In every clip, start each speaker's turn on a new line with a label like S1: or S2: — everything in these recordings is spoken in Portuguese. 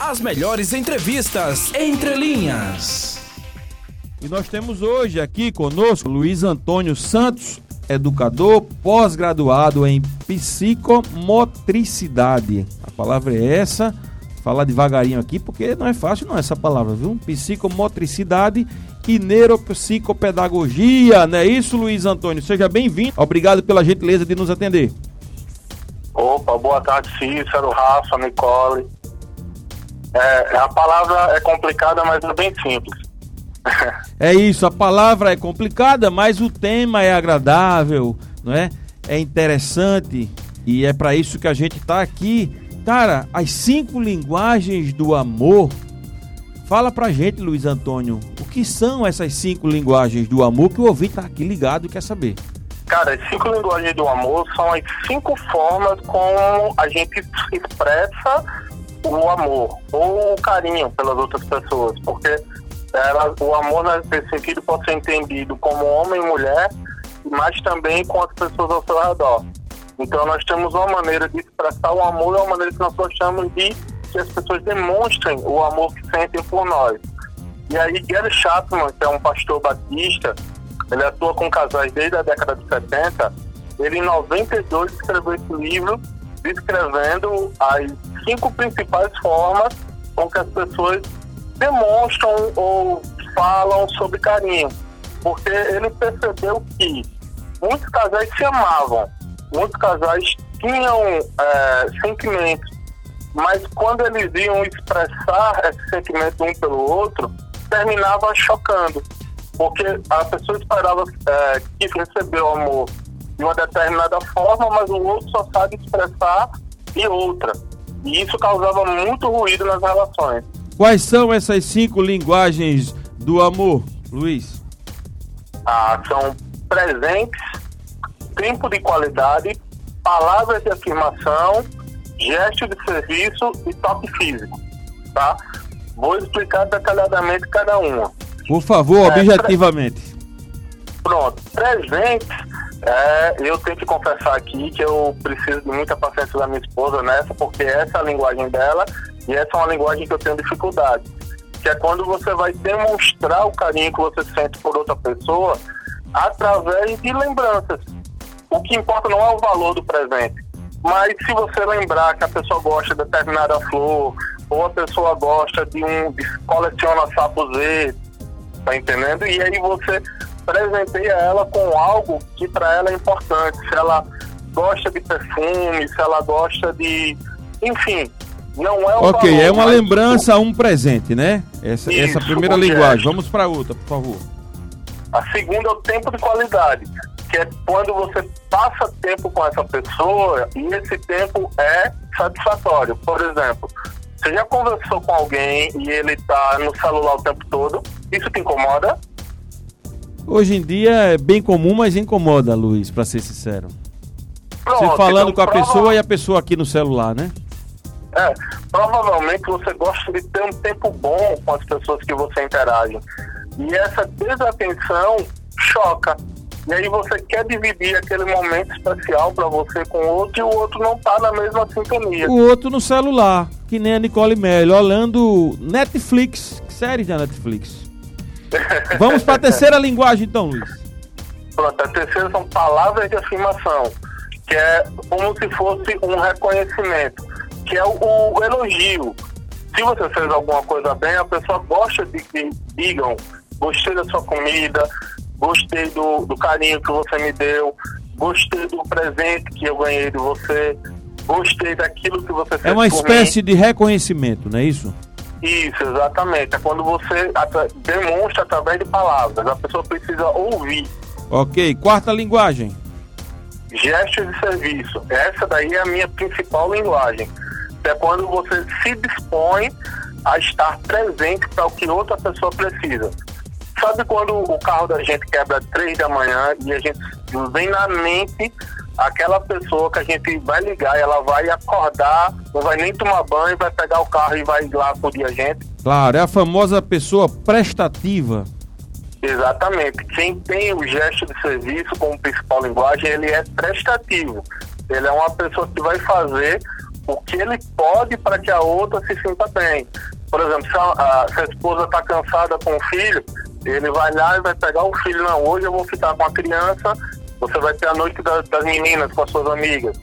S1: As melhores entrevistas entre linhas.
S2: E nós temos hoje aqui conosco Luiz Antônio Santos, educador pós-graduado em psicomotricidade. A palavra é essa. Falar devagarinho aqui porque não é fácil não essa palavra, viu? Psicomotricidade e neuropsicopedagogia, não é isso, Luiz Antônio? Seja bem-vindo. Obrigado pela gentileza de nos atender.
S3: Opa, boa tarde, Cícero, Rafa, Nicole. É, a palavra é complicada, mas é bem simples.
S2: é isso, a palavra é complicada, mas o tema é agradável, não é? É interessante e é para isso que a gente está aqui. Cara, as cinco linguagens do amor. Fala pra gente, Luiz Antônio, o que são essas cinco linguagens do amor que o ouvinte tá aqui ligado e quer saber?
S3: Cara, as cinco linguagens do amor são as cinco formas como a gente expressa o amor ou o carinho pelas outras pessoas, porque ela, o amor nesse sentido pode ser entendido como homem e mulher, mas também com as pessoas ao seu redor. Então nós temos uma maneira de expressar o amor, é uma maneira que nós gostamos de que as pessoas demonstrem o amor que sentem por nós. E aí Gary Chapman, que é um pastor batista, ele atua com casais desde a década de 70, ele em 92 escreveu esse livro descrevendo as cinco principais formas com que as pessoas demonstram ou falam sobre carinho. Porque ele percebeu que muitos casais se amavam, muitos casais tinham é, sentimentos, mas quando eles iam expressar esse sentimento um pelo outro, terminava chocando. Porque a pessoa esperava é, que recebeu amor de uma determinada forma, mas o outro só sabe expressar de outra. E isso causava muito ruído nas relações.
S2: Quais são essas cinco linguagens do amor, Luiz?
S3: Ah, são presentes, tempo de qualidade, palavras de afirmação, gesto de serviço e toque físico, tá? Vou explicar detalhadamente cada uma.
S2: Por favor, é, objetivamente.
S3: Pronto, presentes, é, eu tenho que confessar aqui que eu preciso de muita paciência da minha esposa nessa, porque essa é a linguagem dela e essa é uma linguagem que eu tenho dificuldade, que é quando você vai demonstrar o carinho que você sente por outra pessoa através de lembranças. O que importa não é o valor do presente, mas se você lembrar que a pessoa gosta de determinada flor, ou a pessoa gosta de um. De, coleciona verdes, tá entendendo? E aí você presenteia ela com algo que para ela é importante. Se ela gosta de perfume, se ela gosta de. Enfim, não é o
S2: Ok,
S3: valor,
S2: é uma lembrança, um presente, né? Essa, Isso, essa primeira linguagem. Vamos para outra, por favor.
S3: A segunda é o tempo de qualidade, que é quando você passa tempo com essa pessoa e esse tempo é satisfatório. Por exemplo, você já conversou com alguém e ele está no celular o tempo todo? Isso te incomoda?
S2: Hoje em dia é bem comum, mas incomoda, Luiz, para ser sincero.
S3: Pronto,
S2: você falando
S3: então,
S2: com a
S3: prova...
S2: pessoa e a pessoa aqui no celular, né?
S3: É, provavelmente você gosta de ter um tempo bom com as pessoas que você interage. E essa desatenção choca. E aí você quer dividir aquele momento especial para você com o outro e o outro não tá na mesma sintonia.
S2: O outro no celular, que nem a Nicole Mello, olhando Netflix, série da Netflix. Vamos para a terceira linguagem então, Luiz.
S3: Pronto, a terceira são palavras de afirmação, que é como se fosse um reconhecimento, que é o, o elogio. Se você fez alguma coisa bem, a pessoa gosta de que digam, gostei da sua comida, gostei do, do carinho que você me deu, gostei do presente que eu ganhei de você, gostei daquilo que você fez
S2: É uma espécie de reconhecimento, não é isso?
S3: Isso, exatamente. É quando você demonstra através de palavras. A pessoa precisa ouvir.
S2: Ok. Quarta linguagem.
S3: Gestos de serviço. Essa daí é a minha principal linguagem. É quando você se dispõe a estar presente para o que outra pessoa precisa. Sabe quando o carro da gente quebra três da manhã e a gente vem na mente aquela pessoa que a gente vai ligar, ela vai acordar, não vai nem tomar banho, vai pegar o carro e vai lá acudir a gente.
S2: Claro, é a famosa pessoa prestativa.
S3: Exatamente. Quem tem o gesto de serviço como principal linguagem, ele é prestativo. Ele é uma pessoa que vai fazer o que ele pode para que a outra se sinta bem. Por exemplo, se a, se a esposa está cansada com o filho, ele vai lá e vai pegar o filho, não, hoje eu vou ficar com a criança, você vai ter a noite das, das meninas com as suas amigas.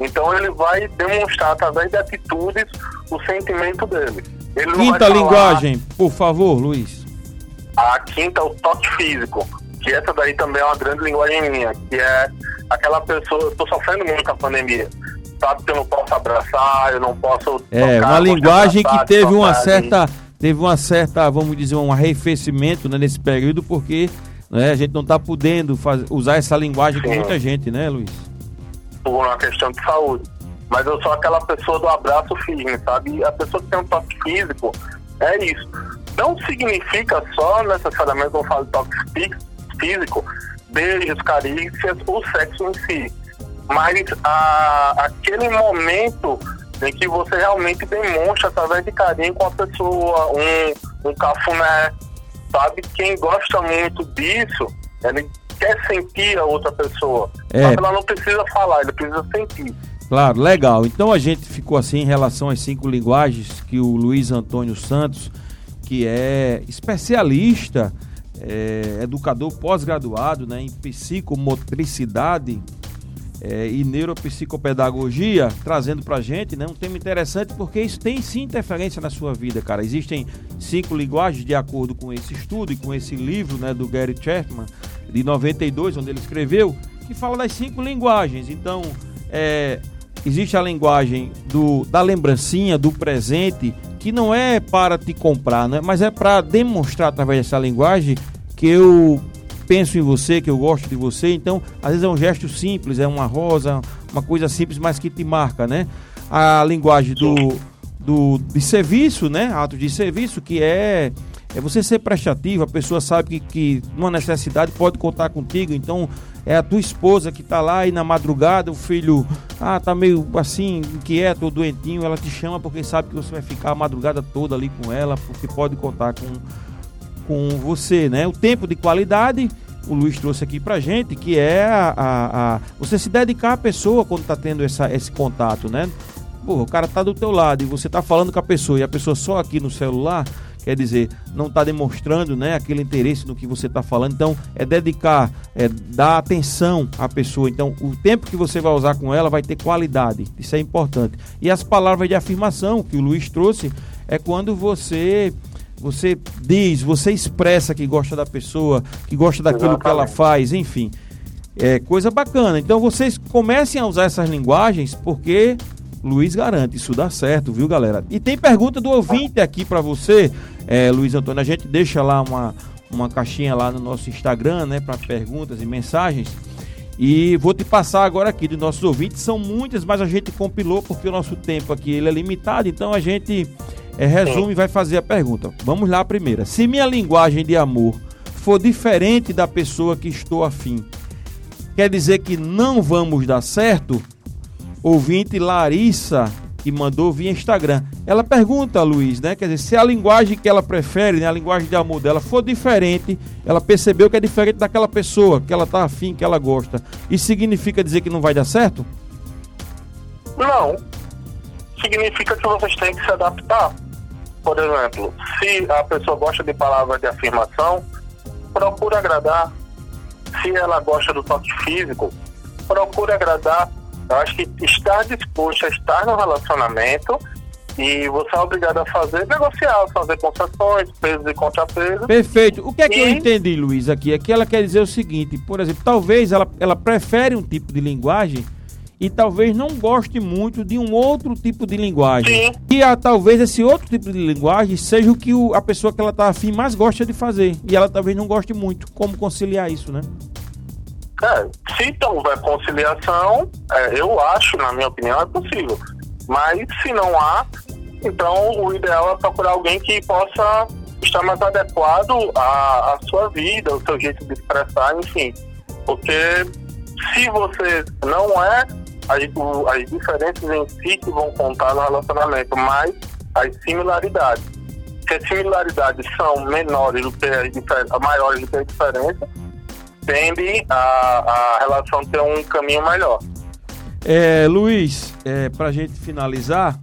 S3: Então ele vai demonstrar através de atitudes o sentimento dele. Ele
S2: quinta linguagem, por favor, Luiz.
S3: A quinta é o toque físico, que essa daí também é uma grande linguagem minha, que é aquela pessoa, eu tô sofrendo muito com a pandemia. Sabe que eu não posso abraçar, eu não posso.
S2: É, tocar, uma linguagem abraçar, que teve uma certa. Teve uma certa, vamos dizer, um arrefecimento né, nesse período, porque né, a gente não está podendo faz, usar essa linguagem Sim. com muita gente, né, Luiz?
S3: Por uma questão de saúde. Mas eu sou aquela pessoa do abraço firme, sabe? A pessoa que tem um toque físico, é isso. Não significa só necessariamente, eu falo toque físico, beijos, carícias ou sexo em si. Mas a, aquele momento em que você realmente demonstra através de carinho com a pessoa, um, um cafuné, sabe? Quem gosta muito disso, ele quer sentir a outra pessoa. É. ela não precisa falar, ele precisa sentir.
S2: Claro, legal. Então a gente ficou assim em relação às cinco linguagens que o Luiz Antônio Santos, que é especialista, é, educador pós-graduado né, em psicomotricidade é, e neuropsicopedagogia, trazendo pra gente né, um tema interessante, porque isso tem sim interferência na sua vida, cara. Existem cinco linguagens de acordo com esse estudo e com esse livro né, do Gary Chapman, de 92, onde ele escreveu, que fala das cinco linguagens. Então, é, existe a linguagem do, da lembrancinha, do presente, que não é para te comprar, né? mas é para demonstrar através dessa linguagem que eu penso em você, que eu gosto de você. Então, às vezes é um gesto simples, é uma rosa, uma coisa simples, mas que te marca, né? A linguagem do, do de serviço, né? Ato de serviço, que é é você ser prestativo, a pessoa sabe que, que numa necessidade pode contar contigo, então é a tua esposa que está lá e na madrugada o filho ah tá meio assim inquieto ou doentinho, ela te chama porque sabe que você vai ficar a madrugada toda ali com ela, porque pode contar com com você, né? O tempo de qualidade, o Luiz trouxe aqui pra gente, que é a, a, a você se dedicar à pessoa quando tá tendo essa, esse contato, né? Pô, o cara tá do teu lado e você tá falando com a pessoa e a pessoa só aqui no celular, quer dizer, não está demonstrando né, aquele interesse no que você está falando. Então, é dedicar, é dar atenção à pessoa. Então, o tempo que você vai usar com ela vai ter qualidade. Isso é importante. E as palavras de afirmação que o Luiz trouxe é quando você você diz, você expressa que gosta da pessoa, que gosta daquilo Exatamente. que ela faz, enfim. É coisa bacana. Então vocês comecem a usar essas linguagens porque Luiz garante, isso dá certo, viu, galera? E tem pergunta do ouvinte aqui para você, é, Luiz Antônio. A gente deixa lá uma, uma caixinha lá no nosso Instagram, né, para perguntas e mensagens. E vou te passar agora aqui dos nossos ouvintes. São muitas, mas a gente compilou porque o nosso tempo aqui ele é limitado. Então a gente é, resume e vai fazer a pergunta. Vamos lá a primeira. Se minha linguagem de amor for diferente da pessoa que estou afim, quer dizer que não vamos dar certo? ouvinte Larissa, que mandou via Instagram. Ela pergunta, Luiz, né? Quer dizer, se a linguagem que ela prefere, né, a linguagem de amor dela, for diferente, ela percebeu que é diferente daquela pessoa que ela tá afim, que ela gosta. Isso significa dizer que não vai dar certo?
S3: Não. Significa que vocês têm que se adaptar. Por exemplo, se a pessoa gosta de palavras de afirmação, procura agradar. Se ela gosta do toque físico, procura agradar eu acho que estar disposto a estar no relacionamento e você é obrigado a fazer, negociar, fazer concessões, pesos e contrapesos.
S2: Perfeito. O que é que e... eu entendi, Luiz, aqui? É que ela quer dizer o seguinte, por exemplo, talvez ela, ela prefere um tipo de linguagem e talvez não goste muito de um outro tipo de linguagem. Sim. E a, talvez esse outro tipo de linguagem seja o que o, a pessoa que ela está afim mais gosta de fazer. E ela talvez não goste muito. Como conciliar isso, né?
S3: É, se houver conciliação, é, eu acho, na minha opinião, é possível. Mas se não há, então o ideal é procurar alguém que possa estar mais adequado à, à sua vida, ao seu jeito de expressar, enfim. Porque se você não é, as, as diferenças em si que vão contar no relacionamento, mas as similaridades. Se as similaridades são menores do que as maiores do que as diferenças, tende a, a relação ter um caminho melhor.
S2: É, Luiz, é, para a gente finalizar,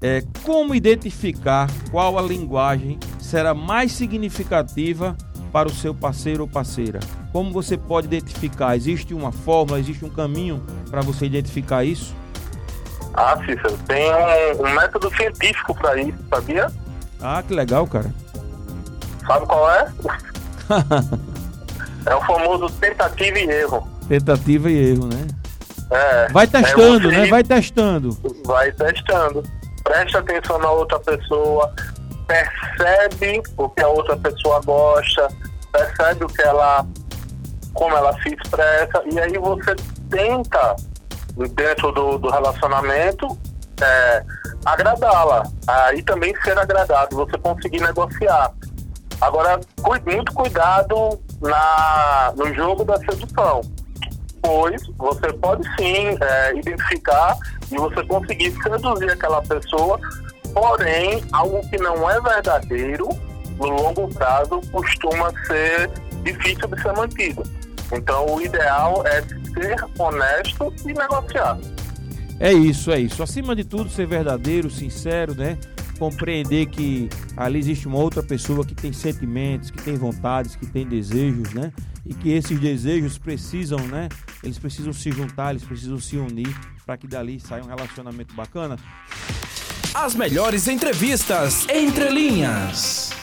S2: é, como identificar qual a linguagem será mais significativa para o seu parceiro ou parceira? Como você pode identificar? Existe uma fórmula, existe um caminho para você identificar isso?
S3: Ah, Cícero, tem um, um método científico para isso, sabia?
S2: Ah, que legal, cara.
S3: Sabe qual é? é o famoso tentativa e erro.
S2: Tentativa e erro, né?
S3: É,
S2: Vai testando,
S3: é
S2: né? Vai testando.
S3: Vai testando. Preste atenção na outra pessoa, percebe o que a outra pessoa gosta, percebe o que ela, como ela se expressa, e aí você tenta, dentro do, do relacionamento, é, agradá-la. Aí também ser agradado, você conseguir negociar. Agora, muito cuidado na, no jogo da sedução, pois você pode sim é, identificar e você conseguir seduzir aquela pessoa, porém, algo que não é verdadeiro, no longo prazo, costuma ser difícil de ser mantido. Então, o ideal é ser honesto e negociar.
S2: É isso, é isso. Acima de tudo, ser verdadeiro, sincero, né? Compreender que ali existe uma outra pessoa que tem sentimentos, que tem vontades, que tem desejos, né? E que esses desejos precisam, né? Eles precisam se juntar, eles precisam se unir para que dali saia um relacionamento bacana.
S1: As melhores entrevistas entre linhas.